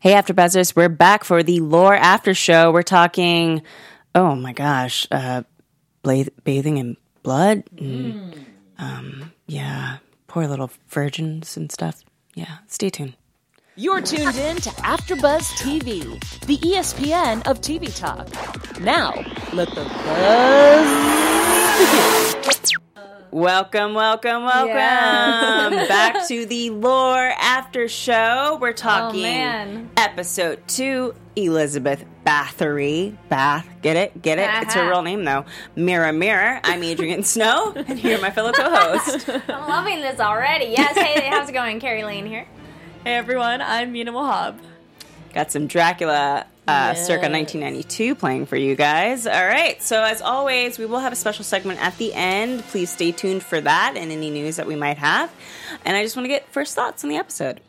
Hey, AfterBuzzers, we're back for the lore after show. We're talking, oh my gosh, uh, bla- bathing in blood. And, um, yeah, poor little virgins and stuff. Yeah, stay tuned. You're tuned in to AfterBuzz TV, the ESPN of TV talk. Now, let the buzz begin. Welcome, welcome, welcome Yeah. back to the lore after show. We're talking man. episode two, Elizabeth Bathory. Bath, get it? Get it? It's her Uh-huh. real name though. Mirror, mirror. I'm Adrian Snow, and here are my fellow co-host. I'm loving this already. Yes, hey, how's it going? Kari Lane here. Hey everyone, I'm Mina Wahab. Got some Dracula uh, circa 1992 playing for you guys. All right. So, as always, we will have a special segment at the end. Please stay tuned for that and any news that we might have. And I just want to get first thoughts on the episode.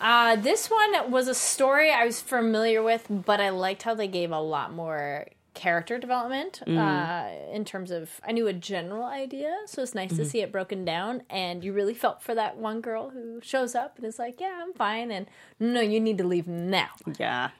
Uh, this one was a story I was familiar with, but I liked how they gave a lot more character development uh, in terms of I knew a general idea, so it's nice to see it broken down. And you really felt for that one girl who shows up and is like, "Yeah, I'm fine," and no, you need to leave now. Yeah.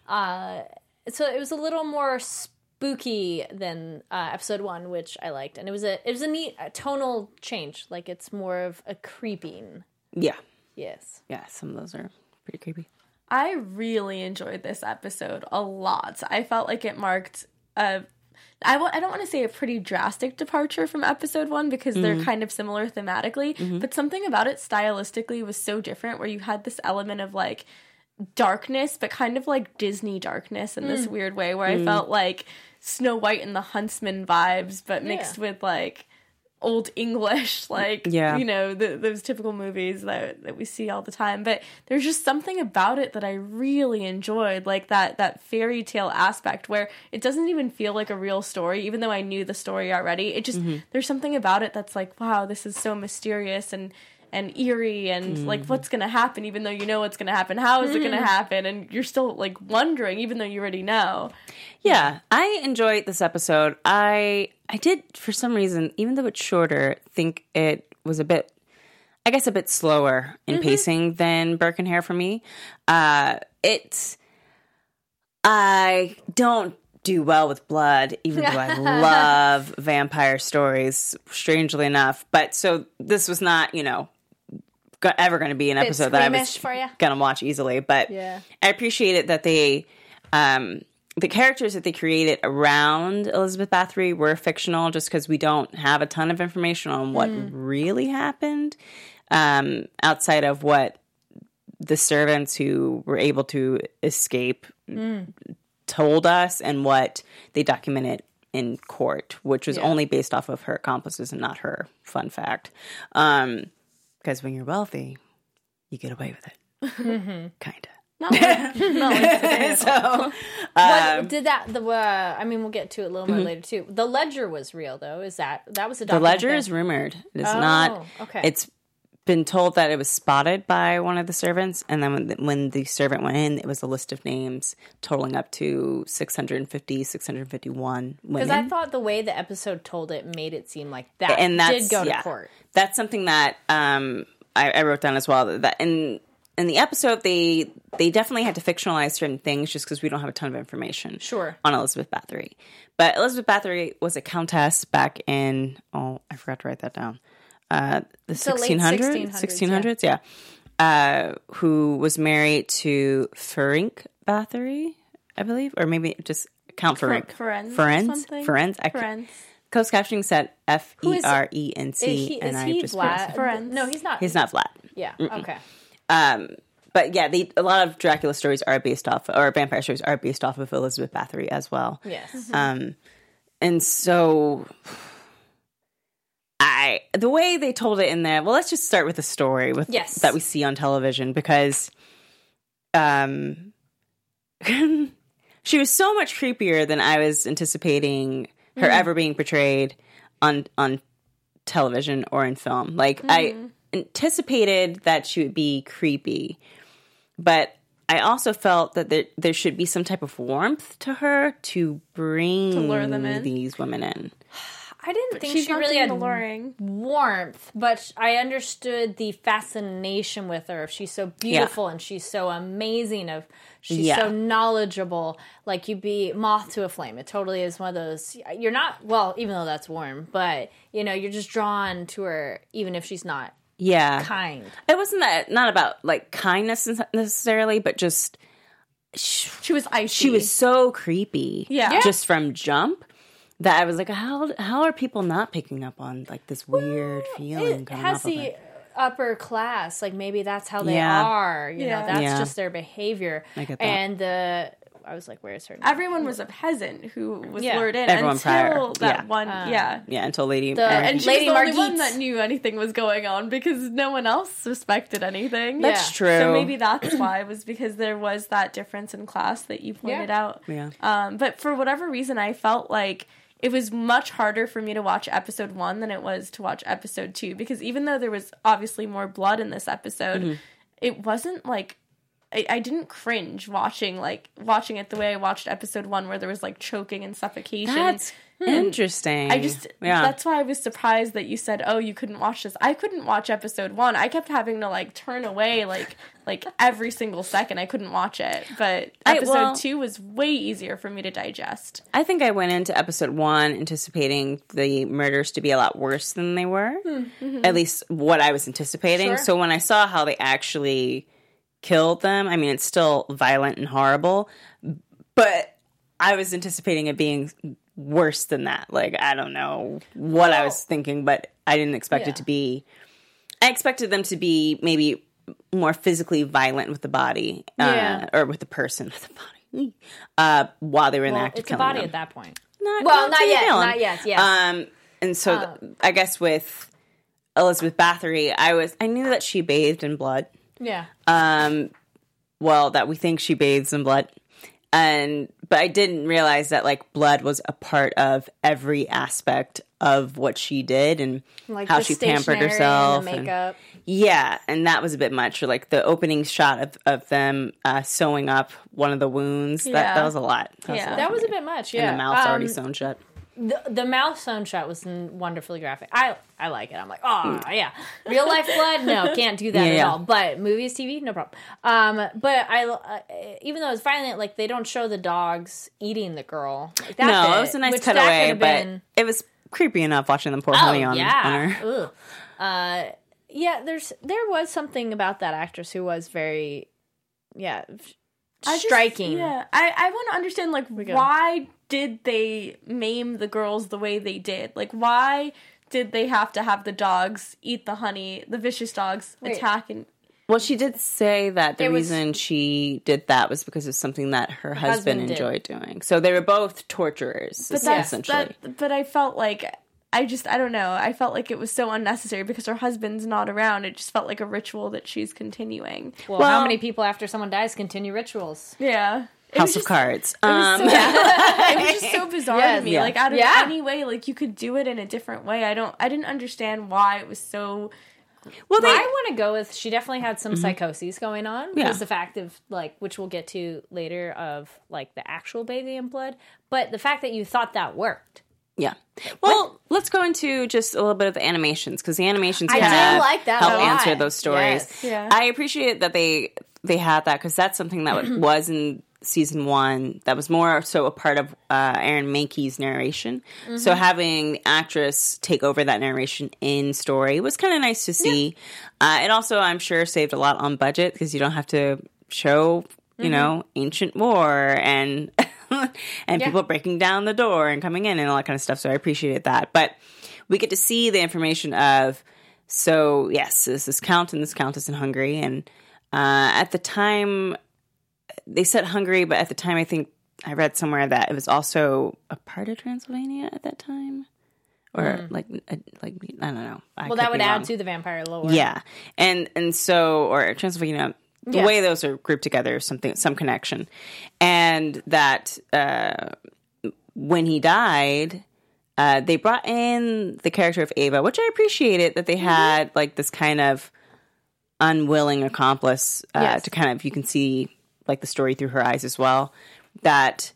so it was a little more spooky than uh, episode one, which I liked, and it was a it was a neat uh tonal change. Like it's more of a creeping. Yeah. Yes. Yeah. Some of those are pretty creepy. I really enjoyed this episode a lot. I felt like it marked a I w- I don't want to say a pretty drastic departure from episode one because they're mm. kind of similar thematically, mm-hmm. but something about it stylistically was so different where you had this element of like darkness, but kind of like Disney darkness in this mm. weird way where I mm. felt like Snow White and the Huntsman vibes, but mixed with like old English, like Yeah. you know the, those typical movies that that we see all the time. But there's just something about it that I really enjoyed, like that that fairy tale aspect where it doesn't even feel like a real story, even though I knew the story already. It just mm-hmm. there's something about it that's like, wow, this is so mysterious and and eerie and mm. like what's gonna happen even though you know what's gonna happen how is it gonna hmm. happen and you're still like wondering even though you already know Yeah, I enjoyed this episode. I I did for some reason, even though it's shorter, think it was a bit I guess a bit slower in mm-hmm. pacing than Burke and Hare for me. Uh it's I don't do well with blood, even though I love vampire stories, strangely enough. But so this was not, you know, go- ever going to be an episode that I was squeamish for ya? going to watch easily. But Yeah. I appreciate it that they, um, the characters that they created around Elizabeth Bathory were fictional, just because we don't have a ton of information on what really happened um, outside of what the servants who were able to escape told us and what they documented in court, which was only based off of her accomplices and not her. Fun fact. Um, because when you're wealthy, you get away with it. Mm-hmm. Kind of. not like, not like today. So, What um, did that? The uh, I mean, we'll get to it a little more mm-hmm. later too. The ledger was real, though. Is that that was a the ledger is rumored. It is not. Oh, okay. It's been told that it was spotted by one of the servants, and then when the, when the servant went in, it was a list of names totaling up to 650, 651 because I thought the way the episode told it made it seem like that and that's did go yeah, to court. That's something that um, I, I wrote down as well. That in in the episode they they definitely had to fictionalize certain things just because we don't have a ton of information. Sure. on Elizabeth Bathory, but Elizabeth Bathory was a countess back in oh I forgot to write that down. Uh, the So 1600s, 1600s, 1600s, yeah. Uh, who was married to Ferenc Bathory, I believe, or maybe just Count Ferenc. Ferenc Ferenc. something? Ferenc. Ferenc. Closed captioning said F E is- R E N Is C, he, and I just Vlad? Ferenc. No, he's not. He's not flat. Yeah. Okay. Um, but yeah, they, a lot of Dracula stories are based off, or vampire stories are based off of Elizabeth Bathory as well. Yes. Um, and so I the way they told it in there. Well, let's just start with the story with Yes. that we see on television because, um, she was so much creepier than I was anticipating her ever being portrayed on on television or in film. Like I anticipated that she would be creepy, but I also felt that there there should be some type of warmth to her to bring in? these women in. I didn't think She's she really had alluring. warmth, but I understood the fascination with her. She's so beautiful and she's so amazing. Of she's Yeah. so knowledgeable. Like you'd be moth to a flame. It totally is one of those. You're not well, even though that's warm, but you know you're just drawn to her, even if she's not Yeah. kind. It wasn't that not about like kindness necessarily, but just She was icy. she was so creepy. Yeah. Yeah. Just from jump that I was like, how how are people not picking up on like this weird feeling It coming has off of the it? upper class. Like maybe that's how they Yeah. are. You Yeah. know, that's Yeah. just their behavior. I get that. And the I was like, where's her? Everyone was a peasant who was Yeah. lured in Everyone until prior. that Yeah. one. yeah. Yeah, until Lady The- Mary- And she Lady was the only one that knew anything was going on because no one else suspected anything. That's Yeah. true. So maybe that's why it was because there was that difference in class that you pointed Yeah. out. Yeah. Um, but for whatever reason, I felt like it was much harder for me to watch episode one than it was to watch episode two because even though there was obviously more blood in this episode, Mm-hmm. it wasn't like. I, I didn't cringe watching like watching it the way I watched episode one, where there was like choking and suffocation. That's mm-hmm. interesting. I just yeah. that's why I was surprised that you said, "Oh, you couldn't watch this." I couldn't watch episode 1. I kept having to like turn away like like every single second. I couldn't watch it. But I- episode well- 2 was way easier for me to digest. I think I went into episode one anticipating the murders to be a lot worse than they were. Hmm. Mm-hmm. At least what I was anticipating. Sure. So when I saw how they actually killed them, I mean, it's still violent and horrible, but I was anticipating it being worse than that. Like, I don't know what I was thinking, but I didn't expect Yeah. it to be. I expected them to be maybe more physically violent with the body, Yeah. uh, or with the person, with the body, uh, while they were in the act of it's a killing body them. at that point. Not, Well, not you yet, kill not yet, yes. Um, and so th- I guess with Elizabeth Bathory, I was I knew that she bathed in blood. Yeah. Um, well, that we think she bathes in blood, and but I didn't realize that like blood was a part of every aspect of what she did and Like how she pampered stationery and herself. and- yeah, and that was a bit much. Or Like the opening shot of, of them uh, sewing up one of the wounds. That Yeah. that was a lot. That was Yeah. a lot That was a bit much. Yeah. And the mouth's already Um, sewn shut. The, the mouth sewn shot was wonderfully graphic. I I like it. I'm like, oh yeah, real life blood. No, can't do that Yeah, at yeah. all. But movies, TV, no problem. Um, but I uh, even though it's violent, like they don't show the dogs eating the girl. Like, that No, bit, it was a nice cutaway, but been- it was creepy enough watching them pour oh honey on, yeah, on her. Uh, yeah. There's there was something about that actress who was very, yeah, I just- striking. yeah. I, I want to understand like why did they maim the girls the way they did? Like why did they have to have the dogs eat the honey, the vicious dogs Wait. attack and Well, she did say that the It was- reason she did that was because of something that her husband, husband enjoyed doing. So they were both torturers, But that's essentially. that. But I felt like I just I don't know. I felt like it was so unnecessary because her husband's not around. It just felt like a ritual that she's continuing. Well, Well- how many people after someone dies continue rituals? Yeah. It House was of just- Cards. It was, Um, so, it was just so bizarre Yes. to me. Yeah. Like out of Yeah. any way, like you could do it in a different way. I don't. I didn't understand why it was so. well, they, I want to go with she definitely had some psychoses going on. Mm-hmm. Yeah. Because the fact of like, which we'll get to later, of like the actual bathing in blood, but the fact that you thought that worked. Yeah. Well, let's go into just a little bit of the animations because the animations I kind did of like that help answer those stories. Yes. Yeah. I appreciate that they they had that because that's something that was in season one that was more so a part of uh, Aaron Mahnke's narration. Mm-hmm. So having the actress take over that narration in story was kind of nice to see. Uh, it also, I'm sure, saved a lot on budget because you don't have to show. You Mm-hmm. know, ancient war and and people breaking down the door and coming in and all that kind of stuff. So I appreciated that. But we get to see the information of so yes, this is count and this countess in Hungary, and uh, at the time they said Hungary, but at the time I think I read somewhere that it was also a part of Transylvania at that time, or like uh, like I don't know. I Well, that would add wrong. to the vampire lore. Yeah, and and so or Transylvania, the Yeah. way those are grouped together, something some connection, and that uh, when he died. Uh, they brought in the character of Ava, which I appreciated that they Mm-hmm. had like this kind of unwilling accomplice uh, Yes. to kind of you can see like the story through her eyes as well. That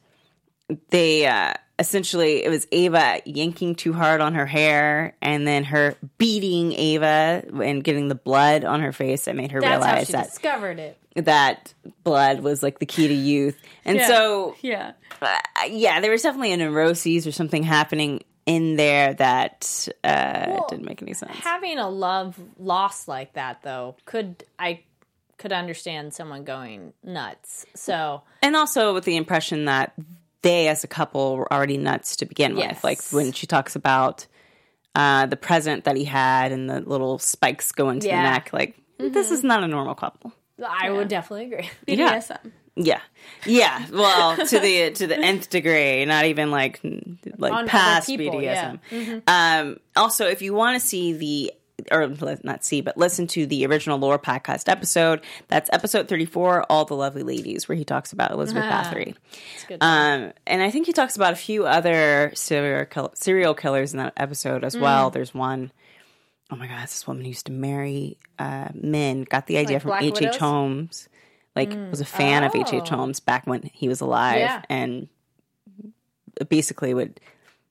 they uh, essentially it was Ava yanking too hard on her hair, and then her beating Ava and getting the blood on her face that made her That's how realize she that discovered it. that blood was like the key to youth. And Yeah. so Yeah. uh, yeah, there was definitely a neuroses or something happening in there that uh, Well, didn't make any sense. Having a love loss like that, though, could I could understand someone going nuts. So and also with the impression that they as a couple were already nuts to begin with like when she talks about uh, the present that he had and the little spikes go into Yeah. the neck like this is not a normal couple I would definitely agree. Yeah. BDSM. yeah yeah well to the to the nth degree not even like like On past people, bdsm yeah. um also if you want to see the or not see but listen to the original lore podcast episode that's episode 34 all the lovely ladies where he talks about elizabeth bathory good. um and i think he talks about a few other serial, kill- serial killers in that episode as Mm. well there's one oh my god this woman used to marry uh men got the idea Like from h.h Widows? holmes like was a fan of h.h Oh. holmes back when he was alive Yeah. and basically would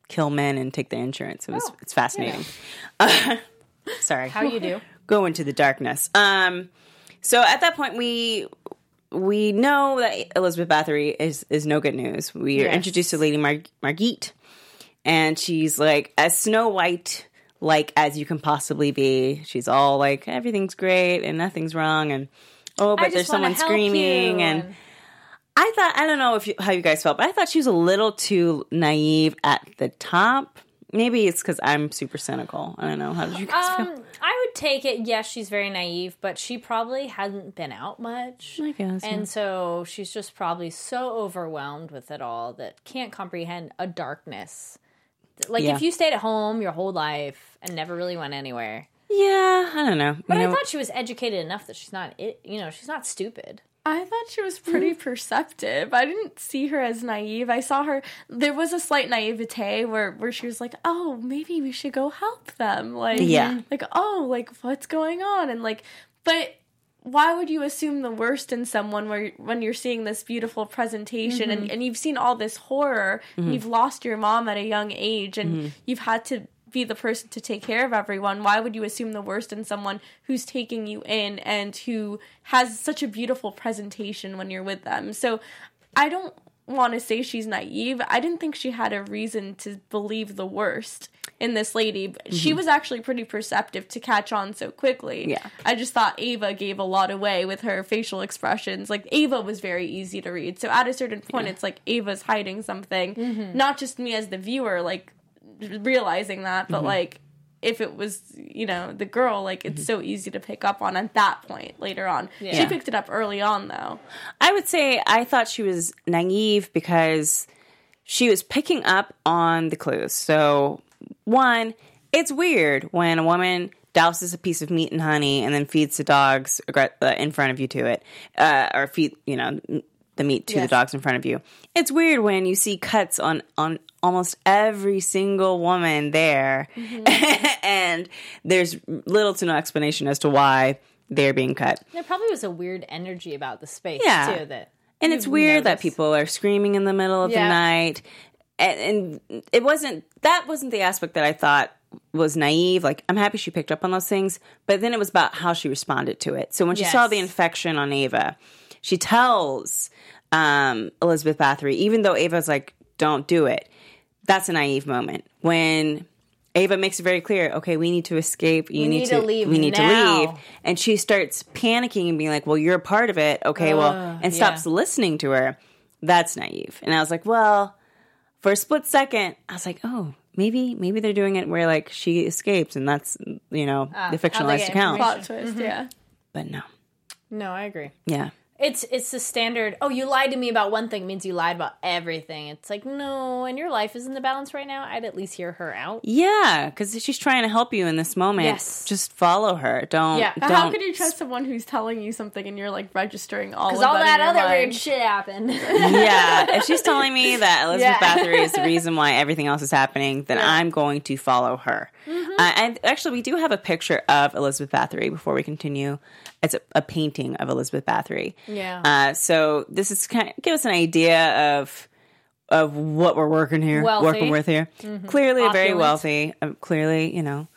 kill men and take their insurance it was Oh, it's fascinating sorry How you do? go into the darkness. Um, so at that point, we we know that Elizabeth Bathory is is no good news. We are introduced to Lady Mar- Margit, and she's like as Snow White like as you can possibly be. She's all like everything's great and nothing's wrong, and oh, but there's someone screaming, you, and I thought I don't know if you, how you guys felt, but I thought she was a little too naive at the top. Maybe it's because I'm super cynical. I don't know. How did you guys feel? Um, I would take it. Yes, she's very naive, but she probably hadn't been out much. I guess, yeah. And so she's just probably so overwhelmed with it all that can't comprehend a darkness. Like Yeah. if you stayed at home your whole life and never really went anywhere. Yeah, I don't know. But You I know, thought she was educated enough that she's not it. You know, she's not stupid. I thought she was pretty mm. perceptive. I didn't see her as naive. I saw her there was a slight naivete where where she was like, "Oh, maybe we should go help them." Like Yeah. like, "Oh, like what's going on?" And like but why would you assume the worst in someone where when you're seeing this beautiful presentation and, mm-hmm. and you've seen all this horror and mm-hmm. you've lost your mom at a young age and mm-hmm. you've had to be the person to take care of everyone why would you assume the worst in someone who's taking you in and who has such a beautiful presentation when you're with them so i don't want to say she's naive i didn't think she had a reason to believe the worst in this lady she mm-hmm. was actually pretty perceptive to catch on so quickly Yeah. I just thought Ava gave a lot away with her facial expressions. Like Ava was very easy to read. So at a certain point, it's like Ava's hiding something. Mm-hmm. Not just me as the viewer, like realizing that, but like if it was you know the girl, like it's so easy to pick up on at that point later on. She picked it up early on though. I would say I thought she was naive because she was picking up on the clues. So, one, it's weird when a woman douses a piece of meat in honey and then feeds the dogs uh, in front of you to it, uh, or feed you know the meat to the dogs in front of you. It's weird when you see cuts on on almost every single woman there, mm-hmm. and there's little to no explanation as to why they're being cut. There probably was a weird energy about the space Yeah. too. That And it's weird that people are screaming in the middle of the night. And, and it wasn't that wasn't the aspect that I thought was naive. Like I'm happy she picked up on those things, but then it was about how she responded to it. So when she saw the infection on Ava, she tells um, Elizabeth Bathory, even though Ava's like, "Don't do it." That's a naive moment when Ava makes it very clear. Okay, we need to escape. You need, need to leave We need to leave. And she starts panicking and being like, "Well, you're a part of it." Okay, well, and stops yeah. listening to her. That's naive. And I was like, well, for a split second, I was like, oh, maybe maybe they're doing it where like she escapes and that's you know the how fictionalized account. Plot twist, yeah. But no, No, I agree. yeah, It's it's the standard. Oh, you lied to me about one thing means you lied about everything. It's like no, and your life is in the balance right now. I'd at least hear her out. yeah, because she's trying to help you in this moment. Yes. just follow her. Don't. Yeah. But don't. how could you trust someone who's telling you something and you're like registering all Because all that, that other mind? weird shit happened. yeah, if she's telling me that Elizabeth Yeah. Bathory is the reason why everything else is happening, then I'm going to follow her. Mm-hmm. Uh, and actually, we do have a picture of Elizabeth Bathory before we continue. It's a, a painting of Elizabeth Bathory. Yeah. Uh, so this is kind of give us an idea of of what we're working here, Wealthy. working with here. Clearly, very wealthy. Um, clearly, you know,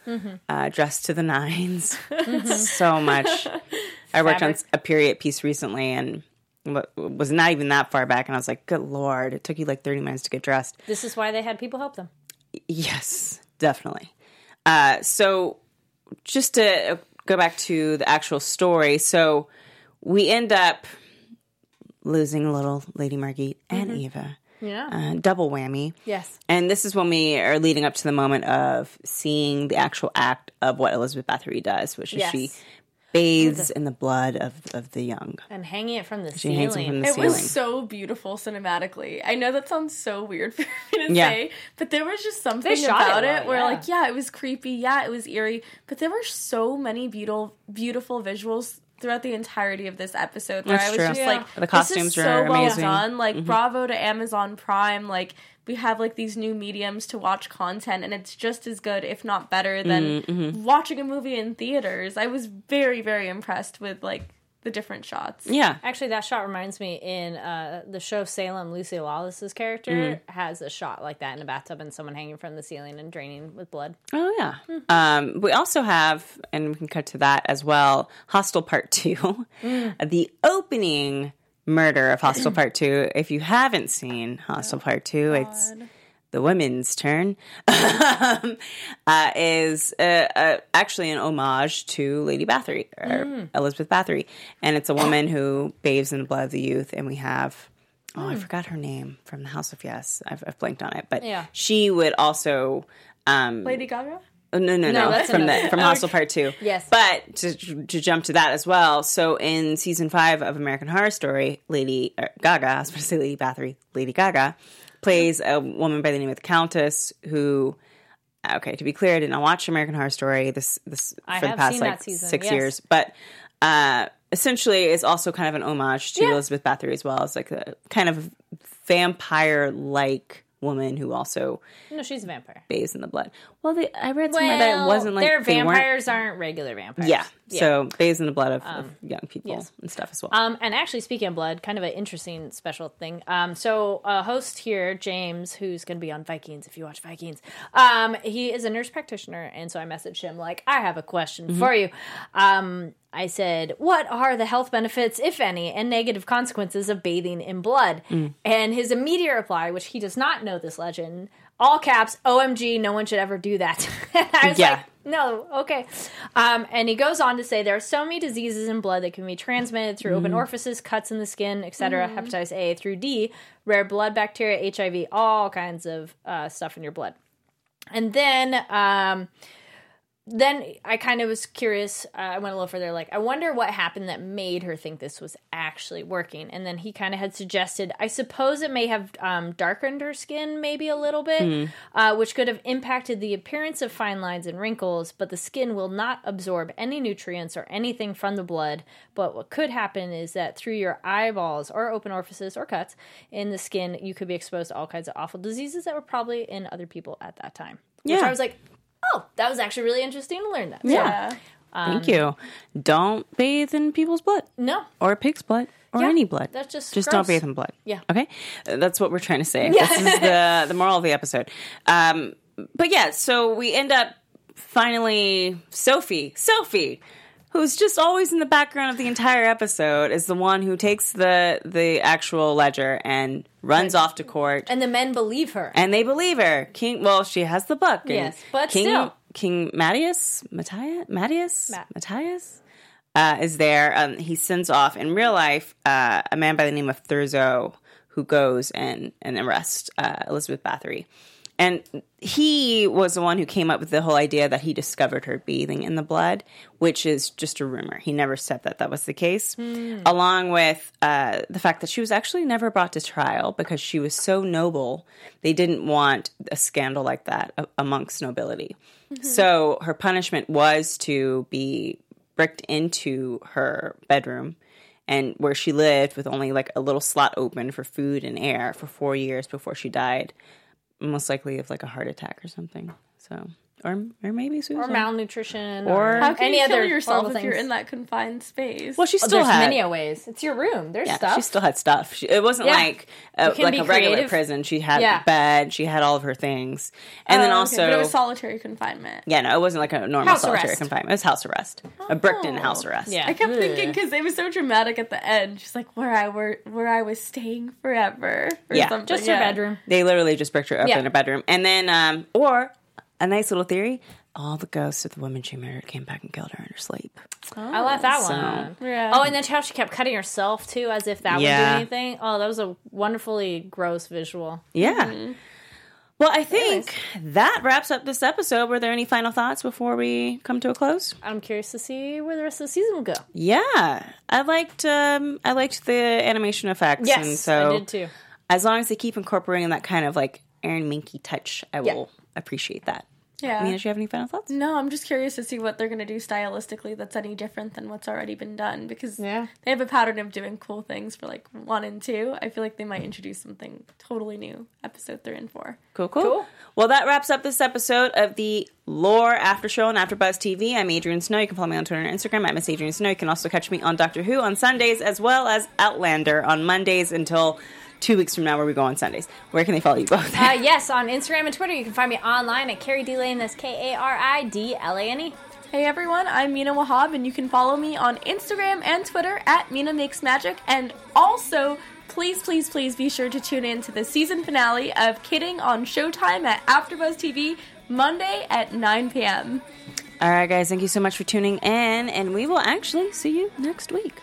uh, dressed to the nines. so much. I worked on a period piece recently, and wa- was not even that far back, and I was like, "Good lord!" It took you like thirty minutes to get dressed. This is why they had people help them. Yes, definitely. Uh, so, just to go back to the actual story, so we end up losing little Lady Margit and Eva. Yeah. Uh, double whammy. yes. And this is when we are leading up to the moment of seeing the actual act of what Elizabeth Bathory does, which is Yes. she bathes in the blood of, of the young. And hanging it from the She ceiling. hangs them from the It ceiling. was so beautiful cinematically. I know that sounds so weird for me to Yeah. say, but there was just something shot it about it, where, yeah. like, yeah, it was creepy. Yeah, it was eerie, but there were so many beautiful, beautiful visuals throughout the entirety of this episode where That's I was true. just Yeah. like, The this costumes is were so well done. Like, Mm-hmm. bravo to Amazon Prime. Like, we have like these new mediums to watch content, and it's just as good, if not better, than Mm-hmm. watching a movie in theaters. I was very, very impressed with like the different shots. yeah. Actually, that shot reminds me in uh, the show Salem, Lucy Lawless's character Mm-hmm. has a shot like that in a bathtub and someone hanging from the ceiling and draining with blood. Oh yeah. Um, we also have, and we can cut to that as well. Hostel Part Two, the opening murder of Hostel Part Two. If you haven't seen Hostel Part Two, it's the women's turn. um, uh, is uh, uh, actually an homage to Lady Bathory or Elizabeth Bathory, and it's a woman who bathes in the blood of the youth. And we have. Oh, I forgot her name from the House of Yes. I've, I've blanked on it, but Yeah. she would also um, Lady Gaga. Oh, no, no, no. that's from another- the from Hostel Part Two. Yes. But to, to jump to that as well. So in season five of American Horror Story, Lady uh, Gaga, I was supposed to say Lady Bathory, Lady Gaga plays a woman by the name of the Countess who. Okay, to be clear, I did not watch American Horror Story this this I for the past like six yes. years, but uh, essentially is also kind of an homage to Yeah. Elizabeth Bathory as well. It's like a kind of vampire like woman who also No, she's a vampire. bathes in the blood. Well, they, I read somewhere that it wasn't like their they vampires aren't regular vampires. Yeah. So bathes in the blood of, of young people yes. and stuff as well. Um, and actually, speaking of blood, kind of an interesting special thing. Um, so a host here, James, who's going to be on Vikings, if you watch Vikings, um, he is a nurse practitioner, and so I messaged him like, I have a question for you. Um, I said, What are the health benefits, if any, and negative consequences of bathing in blood? And his immediate reply, which he does not know this legend, all caps, OMG, no one should ever do that. and I was Yeah. like, no, okay. Um, and he goes on to say there are so many diseases in blood that can be transmitted through open orifices, cuts in the skin, etc. Hepatitis A through D, rare blood bacteria, HIV, all kinds of uh, stuff in your blood. And then, um, then I kind of was curious. Uh, I went a little further. Like, I wonder what happened that made her think this was actually working. And then he kind of had suggested, I suppose it may have um, darkened her skin maybe a little bit, uh, which could have impacted the appearance of fine lines and wrinkles. But the skin will not absorb any nutrients or anything from the blood. But what could happen is that through your eyeballs or open orifices or cuts in the skin, you could be exposed to all kinds of awful diseases that were probably in other people at that time. Which Yeah. I was like, oh, that was actually really interesting to learn that. yeah. Thank you. Don't bathe in people's blood No, or pig's blood or Yeah, any blood. that's just just gross. don't bathe in blood. Yeah. Okay. That's what we're trying to say. This is the the moral of the episode. Um, but yeah, so we end up finally Sophie. Sophie. Who's just always in the background of the entire episode is the one who takes the the actual ledger and runs off to court and the men believe her. and they believe her. King, well, she has the book. Yes, but King, still. King Matthias, Matthias, Matthias, Matt. Matthias, uh, is there. Um, he sends off in real life uh, a man by the name of Thurzo who goes and and arrests uh, Elizabeth Bathory. And he was the one who came up with the whole idea that he discovered her bathing in the blood, which is just a rumor. He never said that that was the case. Along with uh, the fact that she was actually never brought to trial because she was so noble, they didn't want a scandal like that a- amongst nobility. So her punishment was to be bricked into her bedroom and where she lived with only like a little slot open for food and air for four years before she died most likely of like a heart attack or something so or or maybe Susan. or malnutrition, Or- or, How can any you kill other yourself horrible if you're in that confined space? Well, she Oh, still there's had. many ways. It's your room. There's yeah, stuff. she still had stuff. She, it wasn't Yeah. like a, You like be a regular creative. prison. She had Yeah. a bed. She had all of her things, and then Oh, okay, also but it was solitary confinement. yeah, no, it wasn't like a normal House solitary arrest. confinement. It was house arrest, a Brickton Oh. house arrest. Yeah. I kept Ugh. thinking because it was so dramatic at the end. She's like, "Where I were, where I was staying forever." Or Yeah. something. just her bedroom. They literally just bricked her up Yeah. in a bedroom, and then um, or a nice little theory: all the ghosts of the women she murdered came back and killed her in her sleep. I like that So- one. Yeah. Oh, and then how she kept cutting herself too, as if that would do anything. Oh, that was a wonderfully gross visual. Yeah. Mm-hmm. Well, I think that wraps up this episode. Were there any final thoughts before we come to a close? I'm curious to see where the rest of the season will go. Yeah, I liked um, I liked the animation effects. Yes, and so I did too. as long as they keep incorporating that kind of like Aaron Mahnke touch, I Yeah. will appreciate that. Yeah. Mina, do you have any final thoughts? No, I'm just curious to see what they're going to do stylistically that's any different than what's already been done because Yeah. they have a pattern of doing cool things for like one and two. I feel like they might introduce something totally new episode three and four. Cool, cool, Cool. Well, that wraps up this episode of the Lore After Show on AfterBuzz TV. I'm Adrian Snow. You can follow me on Twitter and Instagram at Miss Adrian Snow. You can also catch me on Doctor Who on Sundays as well as Outlander on Mondays until two weeks from now, where we go on Sundays. Where can they follow you both? Uh, yes, on Instagram and Twitter, you can find me online at Kari D Lane. That's K A R I D L A N E. Hey everyone, I'm Mina Wahab, and you can follow me on Instagram and Twitter at Mina Makes Magic. And also, please, please, please be sure to tune in to the season finale of Kidding on Showtime at AfterBuzz TV Monday at 9 p.m. All right, guys, thank you so much for tuning in, and we will actually see you next week.